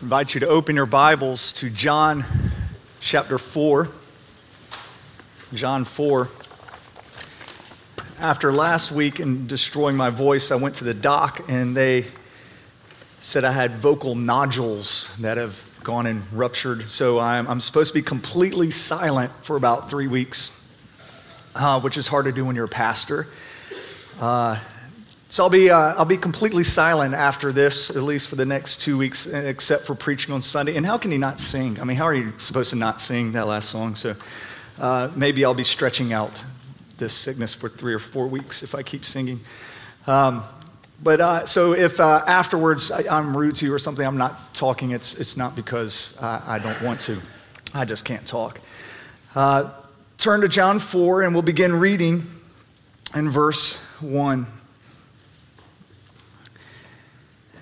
I invite you to open your Bibles to John chapter 4. John 4. After last week and destroying my voice, I went to the doc and they said I had vocal nodules that have gone and ruptured. So I'm, I'm supposed to be completely silent for about three weeks, uh, which is hard to do when you're a pastor. Uh, so I'll be, uh, I'll be completely silent after this, at least for the next two weeks, except for preaching on Sunday. And how can you not sing? I mean, how are you supposed to not sing that last song? So uh, maybe I'll be stretching out this sickness for three or four weeks if I keep singing. Um, but uh, so if uh, afterwards I, am rude to you or something, I'm not talking, it's, it's not because I don't want to. I just can't talk. Uh, turn to John 4, and we'll begin reading in verse 1.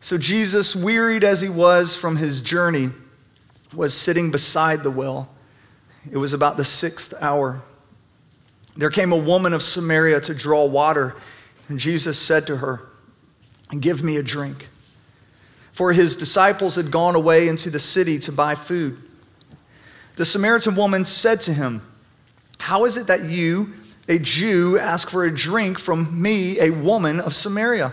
So Jesus, wearied as he was from his journey, was sitting beside the well. It was about the sixth hour. There came a woman of Samaria to draw water, and Jesus said to her, Give me a drink. For his disciples had gone away into the city to buy food. The Samaritan woman said to him, How is it that you, a Jew, ask for a drink from me, a woman of Samaria?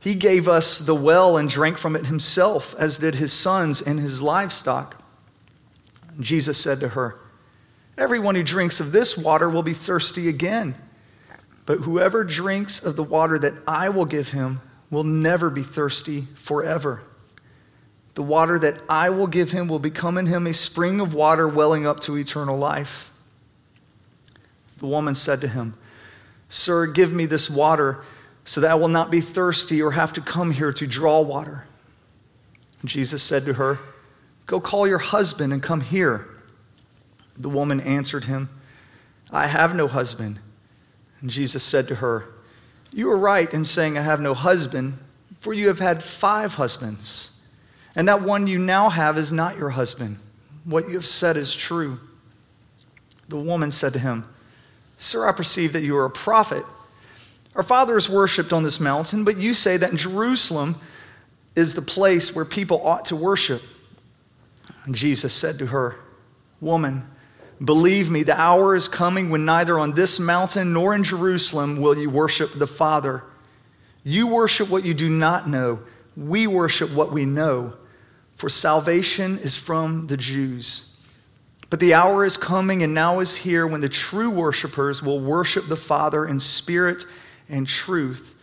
He gave us the well and drank from it himself, as did his sons and his livestock. Jesus said to her, Everyone who drinks of this water will be thirsty again. But whoever drinks of the water that I will give him will never be thirsty forever. The water that I will give him will become in him a spring of water welling up to eternal life. The woman said to him, Sir, give me this water so that I will not be thirsty or have to come here to draw water. Jesus said to her, Go call your husband and come here. The woman answered him, I have no husband. And Jesus said to her, You are right in saying, I have no husband, for you have had five husbands, and that one you now have is not your husband. What you have said is true. The woman said to him, Sir, I perceive that you are a prophet. Our fathers worshiped on this mountain, but you say that Jerusalem is the place where people ought to worship. And Jesus said to her, Woman, believe me, the hour is coming when neither on this mountain nor in Jerusalem will you worship the Father. You worship what you do not know. We worship what we know, for salvation is from the Jews. But the hour is coming and now is here when the true worshipers will worship the Father in spirit and truth,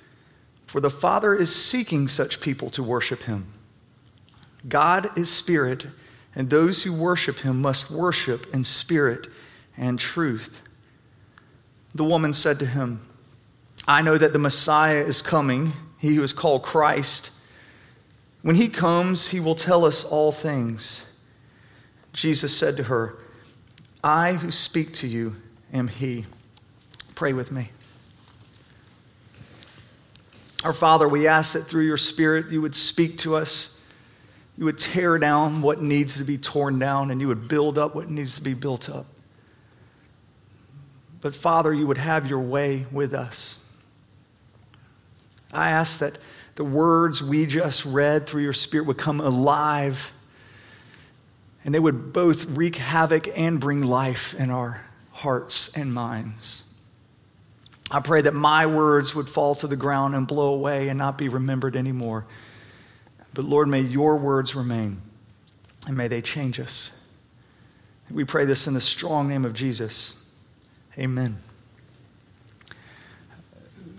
for the Father is seeking such people to worship him. God is spirit, and those who worship him must worship in spirit and truth. The woman said to him, I know that the Messiah is coming, he who is called Christ. When he comes, he will tell us all things. Jesus said to her, I who speak to you am he. Pray with me. Our Father, we ask that through your Spirit you would speak to us. You would tear down what needs to be torn down, and you would build up what needs to be built up. But Father, you would have your way with us. I ask that the words we just read through your Spirit would come alive and they would both wreak havoc and bring life in our hearts and minds. I pray that my words would fall to the ground and blow away and not be remembered anymore. But Lord, may your words remain. and may they change us. We pray this in the strong name of Jesus. Amen.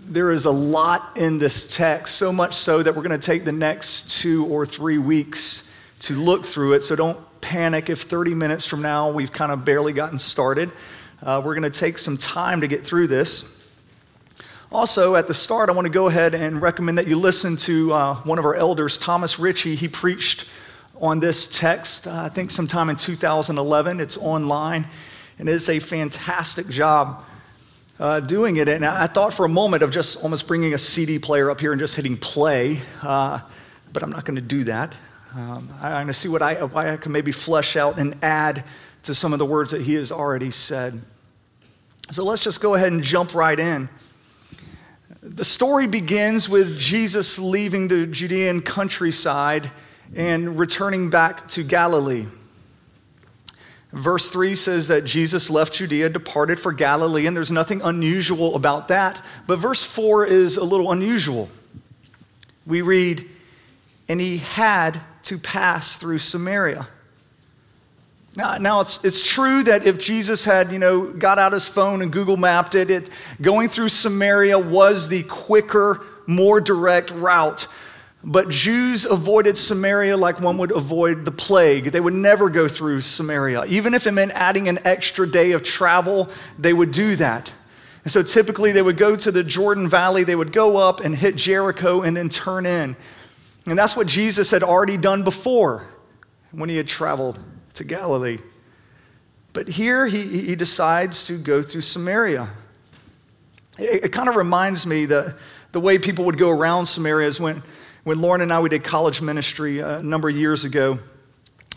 There is a lot in this text, so much so that we're going to take the next two or three weeks to look through it. So don't panic if 30 minutes from now we've kind of barely gotten started. Uh, we're going to take some time to get through this. Also, at the start, I want to go ahead and recommend that you listen to uh, one of our elders, Thomas Ritchie. He preached on this text, uh, I think sometime in 2011. It's online, and it's a fantastic job uh, doing it. And I thought for a moment of just almost bringing a CD player up here and just hitting play, uh, but I'm not going to do that. Um, I'm going to see what I, why I can maybe flesh out and add to some of the words that he has already said. So let's just go ahead and jump right in. The story begins with Jesus leaving the Judean countryside and returning back to Galilee. Verse 3 says that Jesus left Judea, departed for Galilee, and there's nothing unusual about that. But verse 4 is a little unusual. We read, and he had to pass through Samaria. Now, now it's, it's true that if Jesus had, you know, got out his phone and Google mapped it, it, going through Samaria was the quicker, more direct route. But Jews avoided Samaria like one would avoid the plague. They would never go through Samaria. Even if it meant adding an extra day of travel, they would do that. And so typically they would go to the Jordan Valley, they would go up and hit Jericho and then turn in. And that's what Jesus had already done before when he had traveled to Galilee. But here he, he decides to go through Samaria. It, it kind of reminds me that the way people would go around Samaria is when when Lauren and I we did college ministry a number of years ago.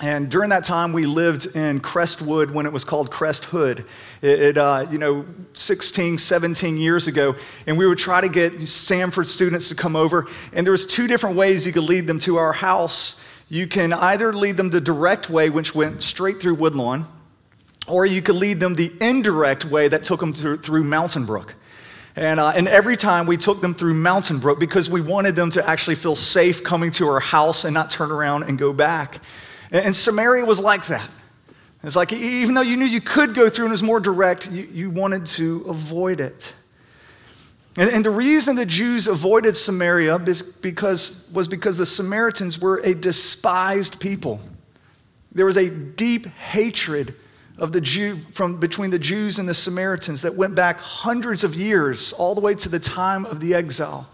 And during that time, we lived in Crestwood when it was called Crest Hood. It, it uh, you know, 16, 17 years ago. And we would try to get Samford students to come over. And there was two different ways you could lead them to our house. You can either lead them the direct way, which went straight through Woodlawn, or you could lead them the indirect way that took them through, through Mountain Brook. And, uh, and every time we took them through Mountain Brook because we wanted them to actually feel safe coming to our house and not turn around and go back. And, and Samaria was like that. It's like even though you knew you could go through and it was more direct, you, you wanted to avoid it. And, and the reason the Jews avoided Samaria because, was because the Samaritans were a despised people. There was a deep hatred of the Jew from between the Jews and the Samaritans that went back hundreds of years, all the way to the time of the exile.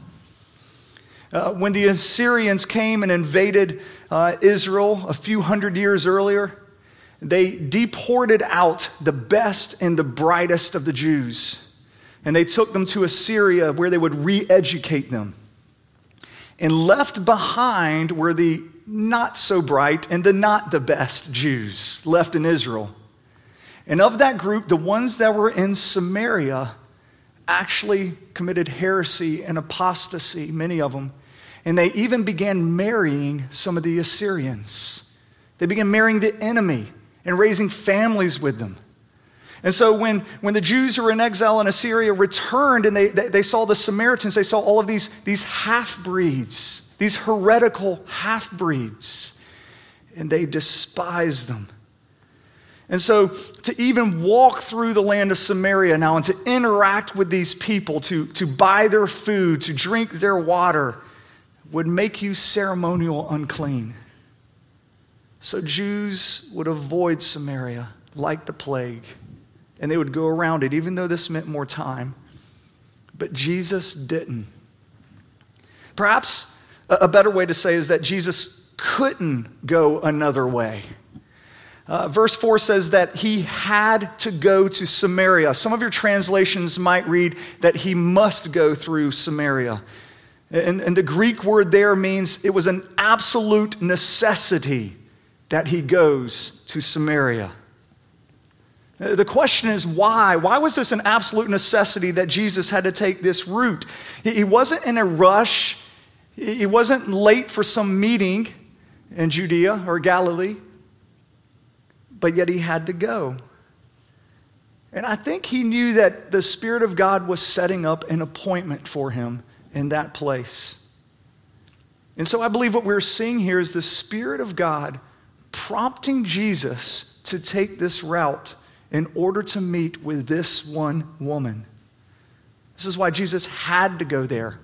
Uh, when the Assyrians came and invaded uh, Israel a few hundred years earlier, they deported out the best and the brightest of the Jews. And they took them to Assyria where they would re educate them. And left behind were the not so bright and the not the best Jews left in Israel. And of that group, the ones that were in Samaria actually committed heresy and apostasy, many of them. And they even began marrying some of the Assyrians. They began marrying the enemy and raising families with them. And so when, when the Jews who were in exile in Assyria returned and they, they, they saw the Samaritans, they saw all of these, these half breeds, these heretical half breeds, and they despised them. And so, to even walk through the land of Samaria now and to interact with these people, to, to buy their food, to drink their water, would make you ceremonial unclean. So, Jews would avoid Samaria like the plague, and they would go around it, even though this meant more time. But Jesus didn't. Perhaps a better way to say is that Jesus couldn't go another way. Uh, verse 4 says that he had to go to Samaria. Some of your translations might read that he must go through Samaria. And, and the Greek word there means it was an absolute necessity that he goes to Samaria. The question is why? Why was this an absolute necessity that Jesus had to take this route? He wasn't in a rush, he wasn't late for some meeting in Judea or Galilee but yet he had to go. And I think he knew that the Spirit of God was setting up an appointment for him in that place. And so I believe what we're seeing here is the Spirit of God prompting Jesus to take this route in order to meet with this one woman. This is why Jesus had to go there.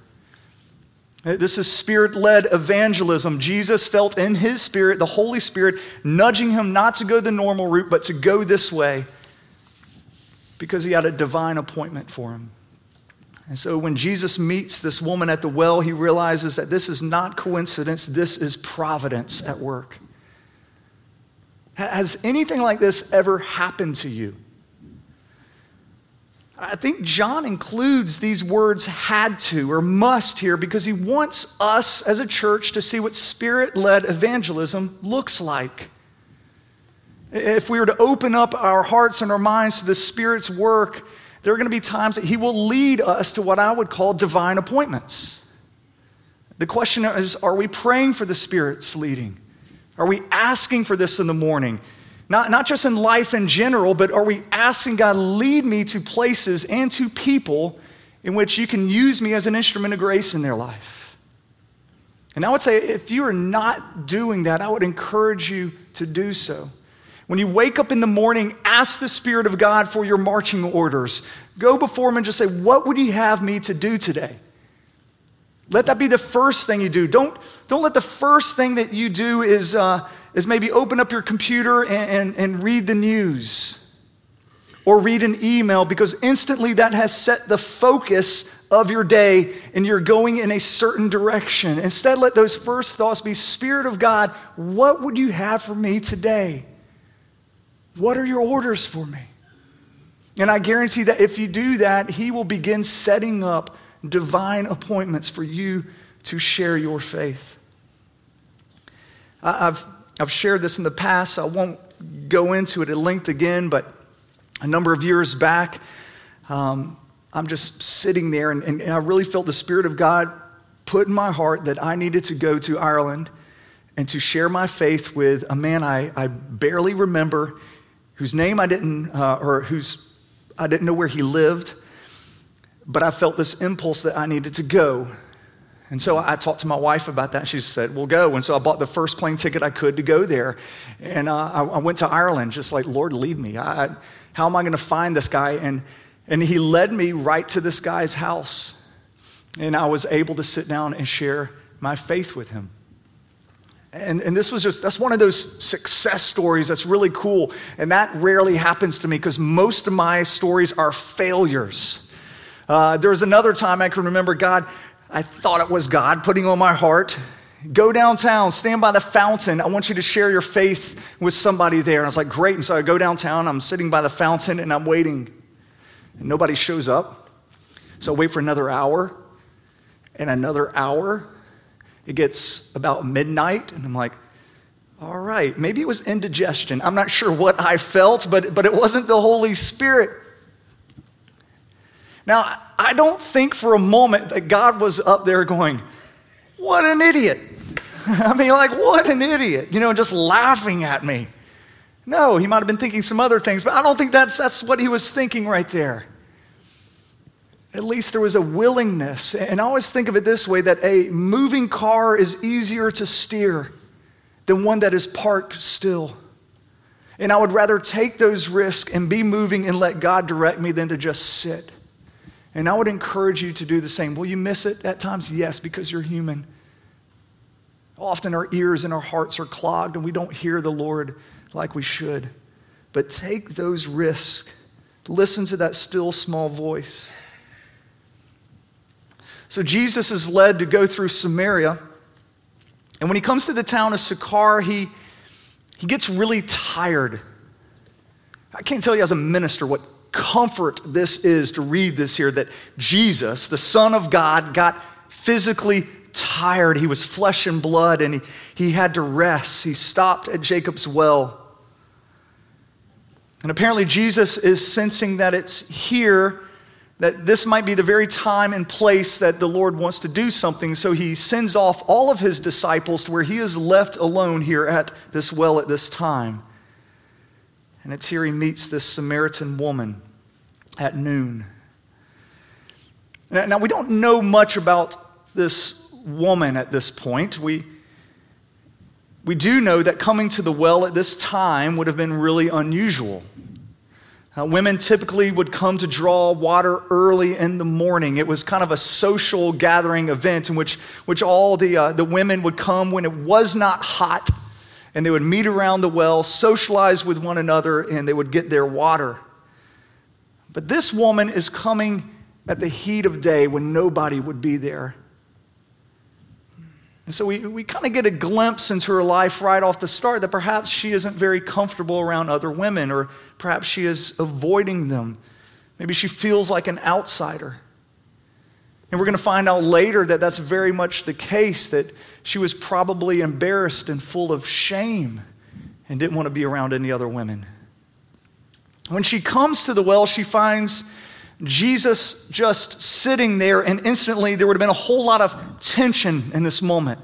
This is spirit led evangelism. Jesus felt in his spirit, the Holy Spirit, nudging him not to go the normal route, but to go this way because he had a divine appointment for him. And so when Jesus meets this woman at the well, he realizes that this is not coincidence, this is providence at work. Has anything like this ever happened to you? I think John includes these words had to or must here because he wants us as a church to see what spirit led evangelism looks like. If we were to open up our hearts and our minds to the Spirit's work, there are going to be times that He will lead us to what I would call divine appointments. The question is are we praying for the Spirit's leading? Are we asking for this in the morning? Not, not just in life in general, but are we asking God, lead me to places and to people in which you can use me as an instrument of grace in their life? And I would say, if you are not doing that, I would encourage you to do so. When you wake up in the morning, ask the Spirit of God for your marching orders. Go before Him and just say, What would He have me to do today? Let that be the first thing you do. Don't, don't let the first thing that you do is, uh, is maybe open up your computer and, and, and read the news or read an email because instantly that has set the focus of your day and you're going in a certain direction. Instead, let those first thoughts be Spirit of God, what would you have for me today? What are your orders for me? And I guarantee that if you do that, He will begin setting up divine appointments for you to share your faith. I've, I've shared this in the past, I won't go into it at length again, but a number of years back, um, I'm just sitting there, and, and, I really felt the Spirit of God put in my heart that I needed to go to Ireland and to share my faith with a man I, I barely remember, whose name I didn't, uh, or whose I didn't know where he lived. But I felt this impulse that I needed to go. And so I talked to my wife about that. She said, We'll go. And so I bought the first plane ticket I could to go there. And uh, I, I, went to Ireland, just like, Lord, lead me. I, how am I going to find this guy? And, and he led me right to this guy's house. And I was able to sit down and share my faith with him. And, and this was just, that's one of those success stories that's really cool. And that rarely happens to me because most of my stories are failures. Uh, there was another time I can remember God, I thought it was God putting on my heart. Go downtown, stand by the fountain. I want you to share your faith with somebody there. And I was like, great. And so I go downtown, I'm sitting by the fountain and I'm waiting. And nobody shows up. So I wait for another hour and another hour. It gets about midnight, and I'm like, all right, maybe it was indigestion. I'm not sure what I felt, but, but it wasn't the Holy Spirit. Now, I don't think for a moment that God was up there going, What an idiot. I mean, like, what an idiot, you know, just laughing at me. No, he might have been thinking some other things, but I don't think that's, that's what he was thinking right there. At least there was a willingness. And I always think of it this way that a moving car is easier to steer than one that is parked still. And I would rather take those risks and be moving and let God direct me than to just sit. And I would encourage you to do the same. Will you miss it at times? Yes, because you're human. Often our ears and our hearts are clogged and we don't hear the Lord like we should. But take those risks. Listen to that still small voice. So Jesus is led to go through Samaria. And when he comes to the town of Sychar, he, he gets really tired. I can't tell you as a minister what comfort this is to read this here that Jesus, the Son of God, got physically tired. He was flesh and blood and he, he had to rest. He stopped at Jacob's well. And apparently, Jesus is sensing that it's here, that this might be the very time and place that the Lord wants to do something. So he sends off all of his disciples to where he is left alone here at this well at this time. And it's here he meets this Samaritan woman at noon. Now, we don't know much about this woman at this point. We, We do know that coming to the well at this time would have been really unusual. Uh, women typically would come to draw water early in the morning. It was kind of a social gathering event in which, which all the, uh, the women would come when it was not hot, and they would meet around the well, socialize with one another, and they would get their water. But this woman is coming at the heat of day when nobody would be there. And so we, we kind of get a glimpse into her life right off the start that perhaps she isn't very comfortable around other women, or perhaps she is avoiding them. Maybe she feels like an outsider. And we're going to find out later that that's very much the case, that she was probably embarrassed and full of shame and didn't want to be around any other women. When she comes to the well, she finds Jesus just sitting there, and instantly there would have been a whole lot of tension in this moment.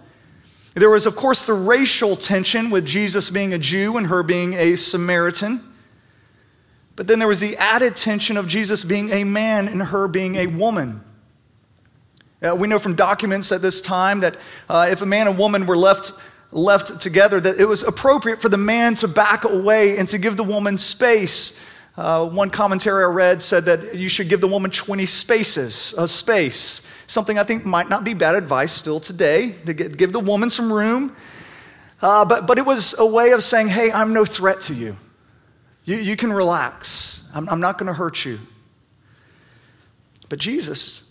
There was, of course, the racial tension with Jesus being a Jew and her being a Samaritan. But then there was the added tension of Jesus being a man and her being a woman. Uh, we know from documents at this time that uh, if a man and woman were left, left together, that it was appropriate for the man to back away and to give the woman space uh, one commentary I read said that you should give the woman 20 spaces, a space. Something I think might not be bad advice still today, to get, give the woman some room. Uh, but, but it was a way of saying, hey, I'm no threat to you. You, you can relax. I'm, I'm not going to hurt you. But Jesus,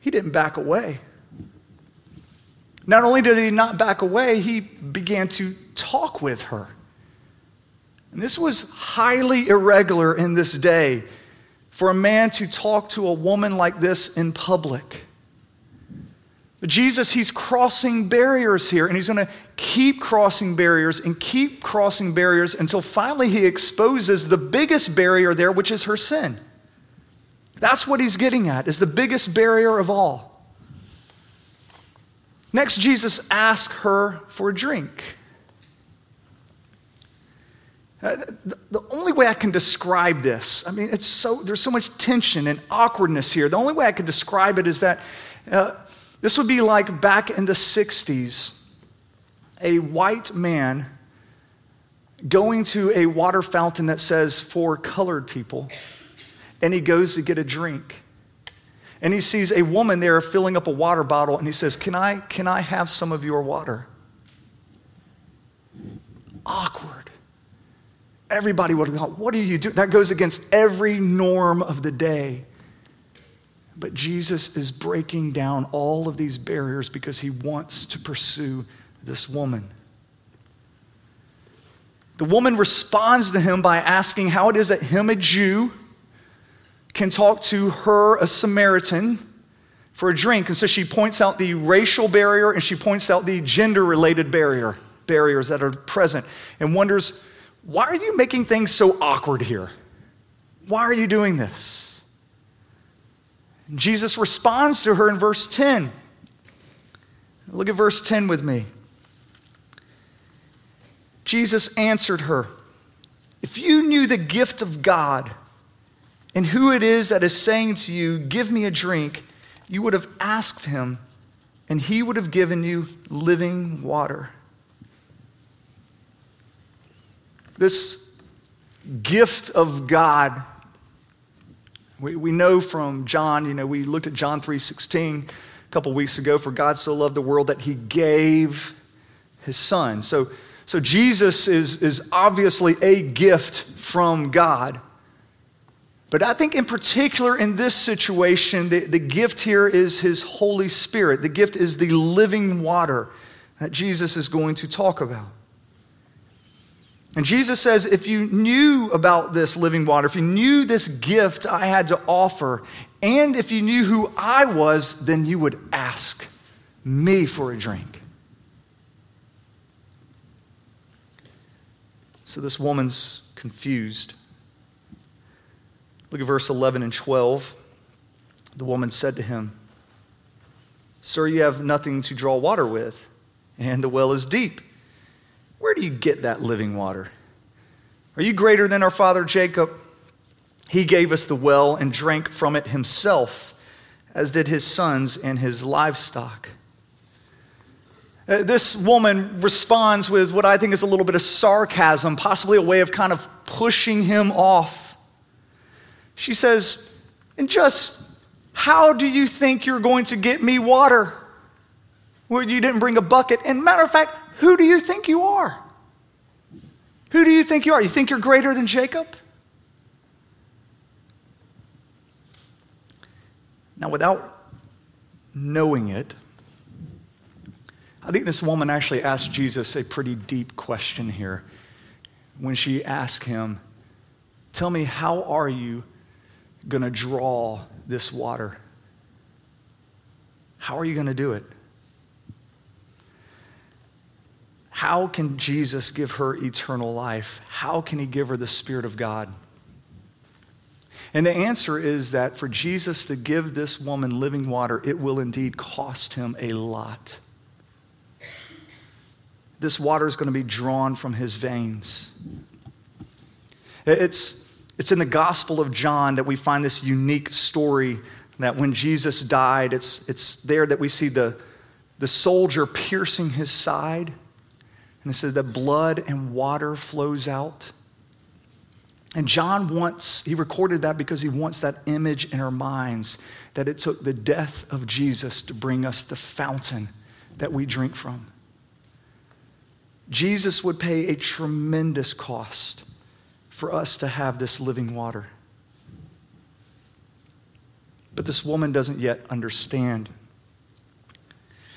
he didn't back away. Not only did he not back away, he began to talk with her. And this was highly irregular in this day for a man to talk to a woman like this in public. But Jesus, he's crossing barriers here, and he's going to keep crossing barriers and keep crossing barriers until finally he exposes the biggest barrier there, which is her sin. That's what he's getting at, is the biggest barrier of all. Next, Jesus asks her for a drink. Uh, the only way I can describe this, I mean, it's so, there's so much tension and awkwardness here. The only way I can describe it is that uh, this would be like back in the 60s, a white man going to a water fountain that says for colored people, and he goes to get a drink. And he sees a woman there filling up a water bottle, and he says, Can I, can I have some of your water? Awkward. Everybody would have gone, What are you doing? That goes against every norm of the day. But Jesus is breaking down all of these barriers because he wants to pursue this woman. The woman responds to him by asking how it is that him, a Jew, can talk to her, a Samaritan, for a drink. And so she points out the racial barrier and she points out the gender related barrier, barriers that are present, and wonders why are you making things so awkward here? Why are you doing this? And Jesus responds to her in verse 10. Look at verse 10 with me. Jesus answered her, If you knew the gift of God and who it is that is saying to you, Give me a drink, you would have asked him, and he would have given you living water. This gift of God. We, we know from John, you know, we looked at John 3.16 a couple weeks ago, for God so loved the world that he gave his son. So, so Jesus is, is obviously a gift from God. But I think, in particular, in this situation, the, the gift here is His Holy Spirit. The gift is the living water that Jesus is going to talk about. And Jesus says, if you knew about this living water, if you knew this gift I had to offer, and if you knew who I was, then you would ask me for a drink. So this woman's confused. Look at verse 11 and 12. The woman said to him, Sir, you have nothing to draw water with, and the well is deep. Where do you get that living water? Are you greater than our father Jacob? He gave us the well and drank from it himself, as did his sons and his livestock. Uh, this woman responds with what I think is a little bit of sarcasm, possibly a way of kind of pushing him off. She says, And just how do you think you're going to get me water? Well, you didn't bring a bucket. And matter of fact, who do you think you are? Who do you think you are? You think you're greater than Jacob? Now, without knowing it, I think this woman actually asked Jesus a pretty deep question here when she asked him, Tell me, how are you going to draw this water? How are you going to do it? How can Jesus give her eternal life? How can he give her the Spirit of God? And the answer is that for Jesus to give this woman living water, it will indeed cost him a lot. This water is going to be drawn from his veins. It's, it's in the Gospel of John that we find this unique story that when Jesus died, it's, it's there that we see the, the soldier piercing his side and it says that blood and water flows out. And John wants, he recorded that because he wants that image in our minds that it took the death of Jesus to bring us the fountain that we drink from. Jesus would pay a tremendous cost for us to have this living water. But this woman doesn't yet understand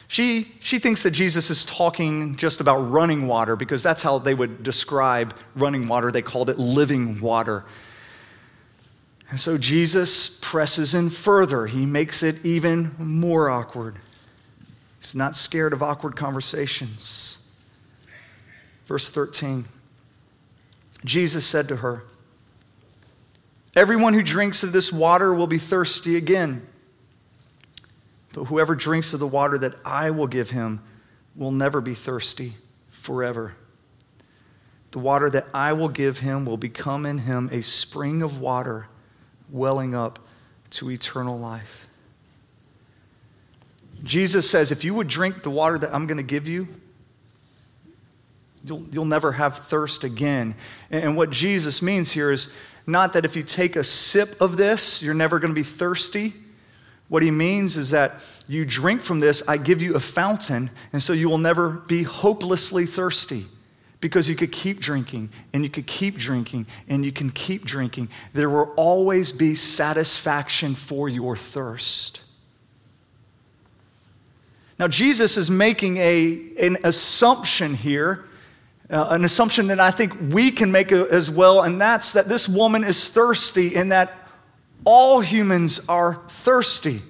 she, she thinks that Jesus is talking just about running water because that's how they would describe running water. They called it living water. And so Jesus presses in further. He makes it even more awkward. He's not scared of awkward conversations. Verse 13 Jesus said to her, Everyone who drinks of this water will be thirsty again. But whoever drinks of the water that I will give him will never be thirsty forever. The water that I will give him will become in him a spring of water welling up to eternal life. Jesus says, if you would drink the water that I'm going to give you, you'll, you'll never have thirst again. And what Jesus means here is not that if you take a sip of this, you're never going to be thirsty. What he means is that you drink from this, I give you a fountain, and so you will never be hopelessly thirsty because you could keep drinking and you could keep drinking and you can keep drinking. There will always be satisfaction for your thirst. Now, Jesus is making a, an assumption here, uh, an assumption that I think we can make as well, and that's that this woman is thirsty and that all humans are thirsty.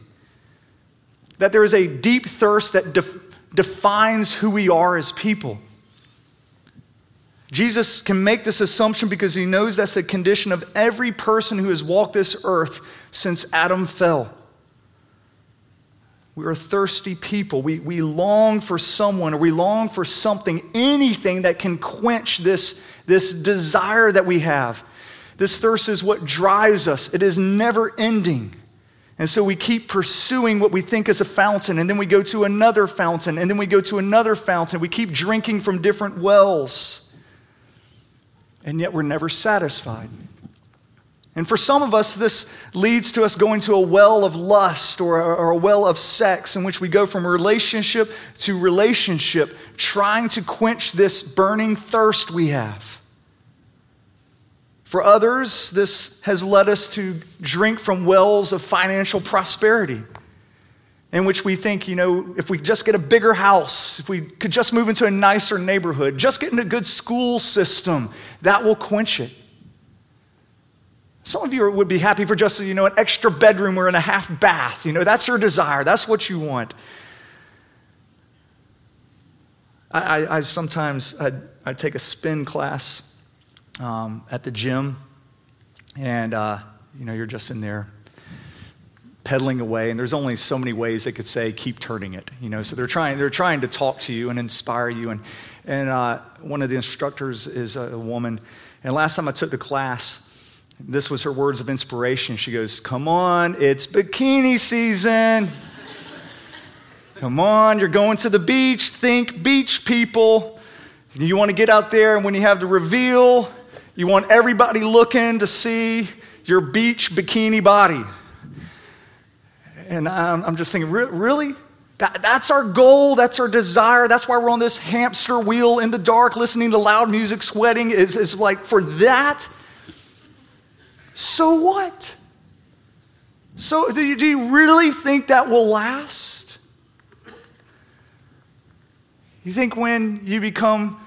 That there is a deep thirst that def- defines who we are as people. Jesus can make this assumption because he knows that's a condition of every person who has walked this earth since Adam fell. We are thirsty people. We, we long for someone or we long for something, anything that can quench this, this desire that we have. This thirst is what drives us, it is never ending. And so we keep pursuing what we think is a fountain, and then we go to another fountain, and then we go to another fountain. We keep drinking from different wells, and yet we're never satisfied. And for some of us, this leads to us going to a well of lust or a, well of sex in which we go from relationship to relationship, trying to quench this burning thirst we have. For others, this has led us to drink from wells of financial prosperity, in which we think, you know, if we just get a bigger house, if we could just move into a nicer neighborhood, just get in a good school system, that will quench it. Some of you would be happy for just, you know, an extra bedroom or in a half bath. You know, that's your desire. That's what you want. I, I, I sometimes I'd, I'd take a spin class um, at the gym, and uh, you know you're just in there pedaling away, and there's only so many ways they could say keep turning it. You know, so they're trying they're trying to talk to you and inspire you, and and uh, one of the instructors is a woman, and last time I took the class. This was her words of inspiration. She goes, Come on, it's bikini season. Come on, you're going to the beach. Think beach people. You want to get out there, and when you have the reveal, you want everybody looking to see your beach bikini body. And I'm, I'm just thinking, really? That, that's our goal. That's our desire. That's why we're on this hamster wheel in the dark, listening to loud music, sweating. Is, is like for that. So what? So do you, do you really think that will last? You think when you become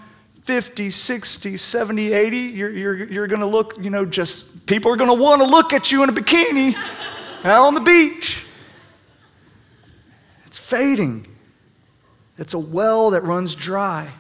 50, 60, 70, 80, you're, you're, you're going to look, you know, just people are going to want to look at you in a bikini out on the beach. It's fading. It's a well that runs dry.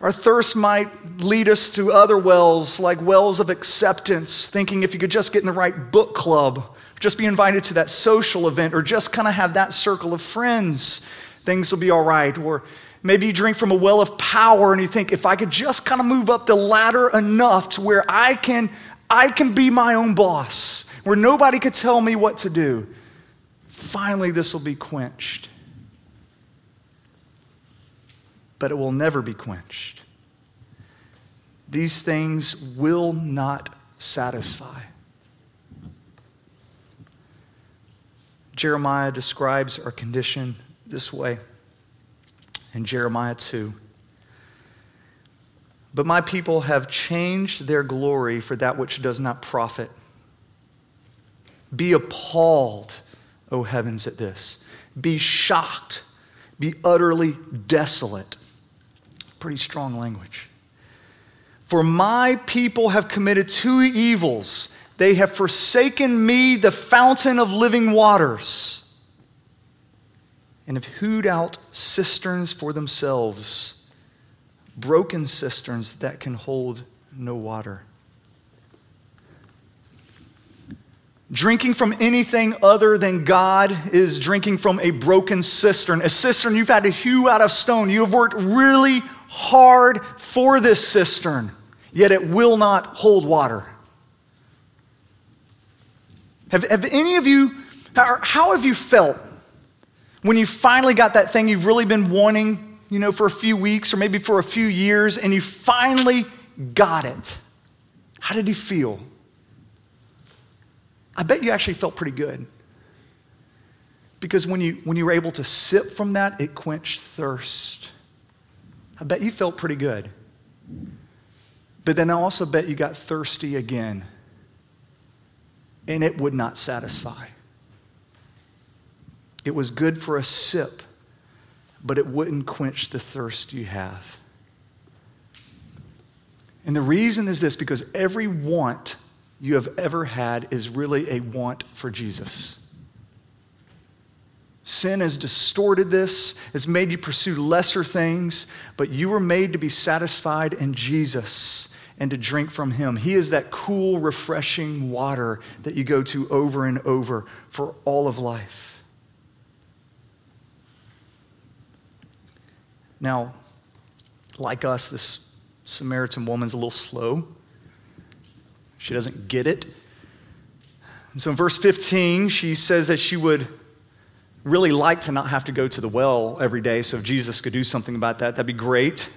Our thirst might lead us to other wells, like wells of acceptance, thinking if you could just get in the right book club, just be invited to that social event, or just kind of have that circle of friends, things will be all right. Or maybe you drink from a well of power and you think, if I could just kind of move up the ladder enough to where I can, I can be my own boss, where nobody could tell me what to do finally this will be quenched. But it will never be quenched. These things will not satisfy. Jeremiah describes our condition this way in Jeremiah 2. But my people have changed their glory for that which does not profit. Be appalled O heavens, at this. Be shocked. Be utterly desolate. Pretty strong language. For my people have committed two evils. They have forsaken me, the fountain of living waters, and have hewed out cisterns for themselves, broken cisterns that can hold no water. Drinking from anything other than God is drinking from a broken cistern, a cistern you've had to hew out of stone. You have worked really hard for this cistern, yet it will not hold water. Have, have any of you, how, have you felt when you finally got that thing you've really been wanting, you know, for a few weeks or maybe for a few years, and you finally got it? How did you feel? I bet you actually felt pretty good. Because when you, when you were able to sip from that, it quenched thirst. I bet you felt pretty good. But then I also bet you got thirsty again. And it would not satisfy. It was good for a sip, but it wouldn't quench the thirst you have. And the reason is this because every want you have ever had is really a want for Jesus. Sin has distorted this, has made you pursue lesser things, but you were made to be satisfied in Jesus and to drink from Him. He is that cool, refreshing water that you go to over and over for all of life. Now, like us, this Samaritan woman's a little slow. She doesn't get it. And so in verse 15, she says that she would really like to not have to go to the well every day. So if Jesus could do something about that, that'd be great.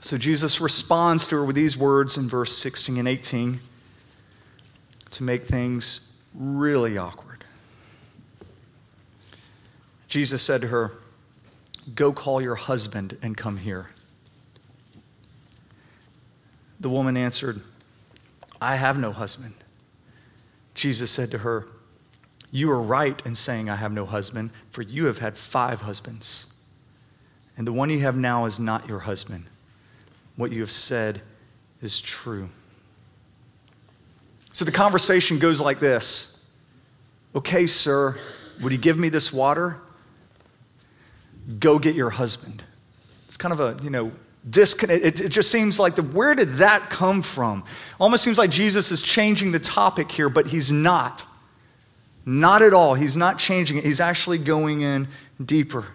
So Jesus responds to her with these words in verse 16 and 18 to make things really awkward. Jesus said to her, Go call your husband and come here. The woman answered, I have no husband. Jesus said to her, You are right in saying, I have no husband, for you have had five husbands. And the one you have now is not your husband. What you have said is true. So the conversation goes like this Okay, sir, would you give me this water? Go get your husband. It's kind of a, you know, disconnect. It, it, just seems like the where did that come from? Almost seems like Jesus is changing the topic here, but he's not. Not at all. He's not changing it. He's actually going in deeper.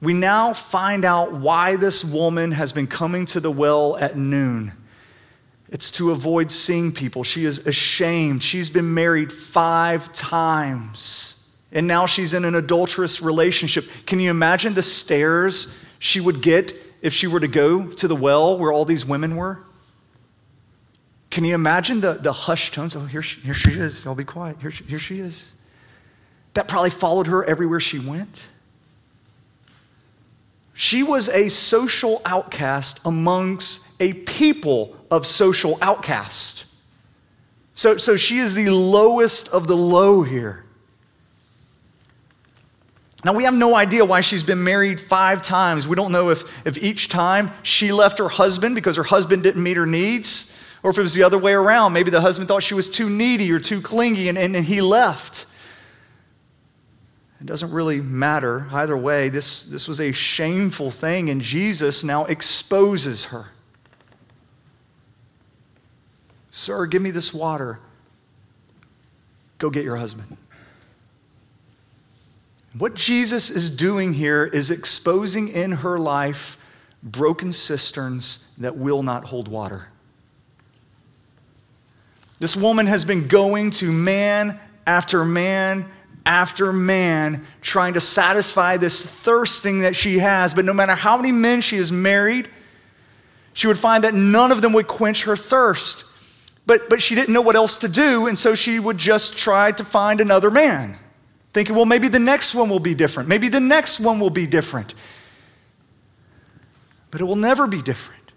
We now find out why this woman has been coming to the well at noon. It's to avoid seeing people. She is ashamed. She's been married five times. And now she's in an adulterous relationship. Can you imagine the stares she would get if she were to go to the well where all these women were? Can you imagine the, the hushed tones? Oh, here she, here she is. I'll be quiet. Here she, here she is. That probably followed her everywhere she went. She was a social outcast amongst a people of social outcast. So, so she is the lowest of the low here. Now, we have no idea why she's been married five times. We don't know if, if each time she left her husband because her husband didn't meet her needs, or if it was the other way around. Maybe the husband thought she was too needy or too clingy and, and, and he left. It doesn't really matter. Either way, this, this was a shameful thing, and Jesus now exposes her. Sir, give me this water. Go get your husband. What Jesus is doing here is exposing in her life broken cisterns that will not hold water. This woman has been going to man after man after man trying to satisfy this thirsting that she has. But no matter how many men she has married, she would find that none of them would quench her thirst. But, but she didn't know what else to do, and so she would just try to find another man, thinking, well, maybe the next one will be different. Maybe the next one will be different. But it will never be different.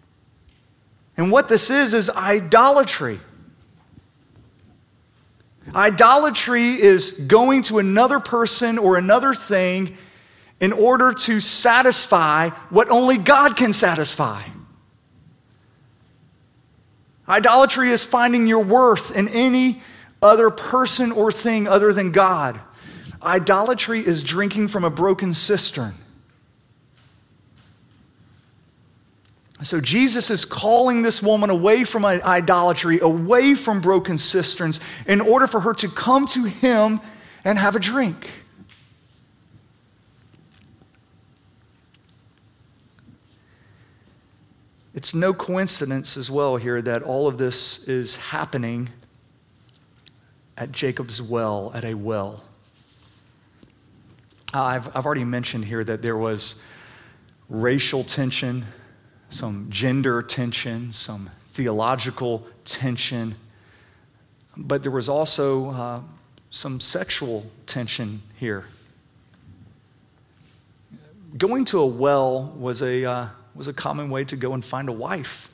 And what this is, is idolatry. Idolatry is going to another person or another thing in order to satisfy what only God can satisfy. Idolatry is finding your worth in any other person or thing other than God. Idolatry is drinking from a broken cistern. So Jesus is calling this woman away from idolatry, away from broken cisterns, in order for her to come to him and have a drink. It's no coincidence as well here that all of this is happening at Jacob's well, at a well. Uh, I've, I've already mentioned here that there was racial tension some gender tension, some theological tension, but there was also uh, some sexual tension here. Going to a well was a, uh, was a common way to go and find a wife.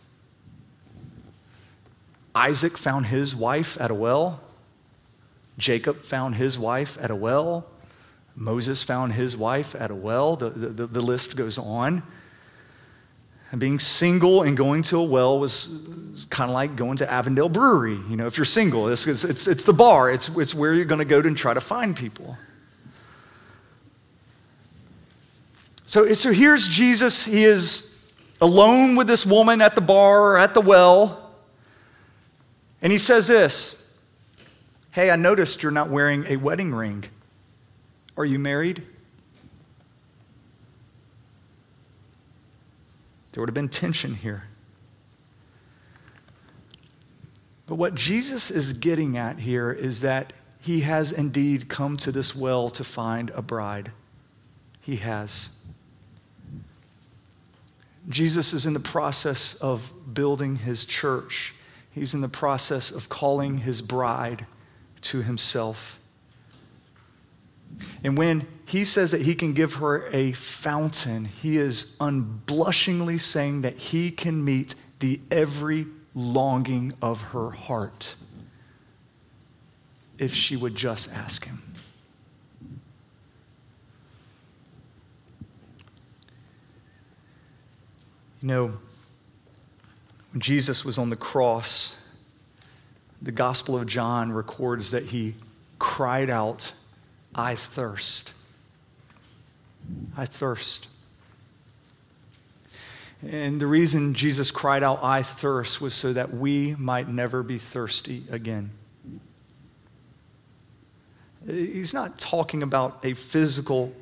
Isaac found his wife at a well. Jacob found his wife at a well. Moses found his wife at a well. The, the, the list goes on. And being single and going to a well was kind of like going to Avondale Brewery. You know, if you're single, it's, it's, it's, the bar, it's, it's where you're going to go to and try to find people. So, so here's Jesus. He is alone with this woman at the bar or at the well. And he says this Hey, I noticed you're not wearing a wedding ring. Are you married? There would have been tension here. But what Jesus is getting at here is that he has indeed come to this well to find a bride. He has. Jesus is in the process of building his church. He's in the process of calling his bride to himself. And when he says that he can give her a fountain, he is unblushingly saying that he can meet the every longing of her heart if she would just ask him. You know, when Jesus was on the cross, the Gospel of John records that he cried out I thirst. I thirst. And the reason Jesus cried out, I thirst, was so that we might never be thirsty again. He's not talking about a physical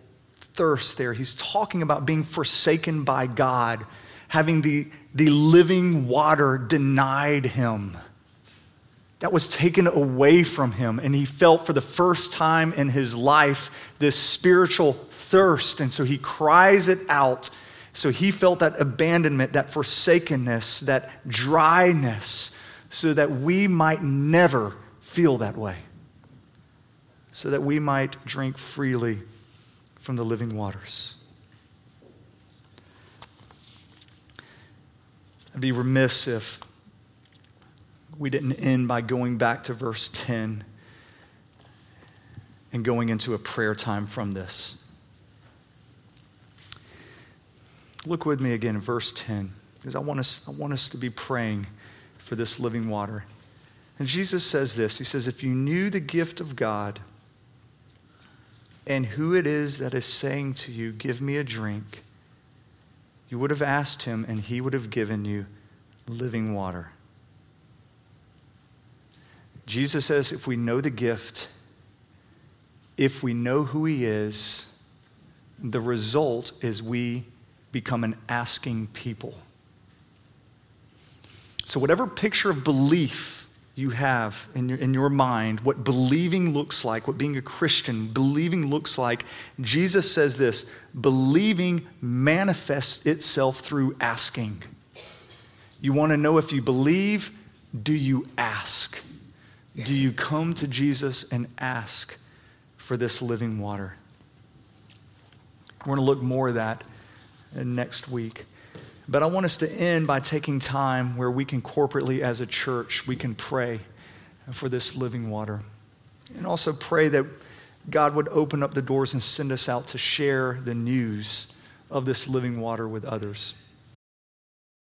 thirst there. He's talking about being forsaken by God, having the, the living water denied him. That was taken away from him, and he felt for the first time in his life this spiritual thirst, and so he cries it out. So he felt that abandonment, that forsakenness, that dryness, so that we might never feel that way, so that we might drink freely from the living waters. I'd be remiss if we didn't end by going back to verse 10 and going into a prayer time from this. Look with me again in verse 10, because I want us, I want us to be praying for this living water. And Jesus says this He says, If you knew the gift of God and who it is that is saying to you, Give me a drink, you would have asked him, and he would have given you living water. Jesus says, If we know the gift, if we know who he is, the result is we become an asking people. So, whatever picture of belief you have in your, in your mind, what believing looks like, what being a Christian, believing looks like, Jesus says this believing manifests itself through asking. You want to know if you believe? Do you ask? Do you come to Jesus and ask for this living water? We're going to look more at that next week. But I want us to end by taking time where we can corporately, as a church, we can pray for this living water. And also pray that God would open up the doors and send us out to share the news of this living water with others.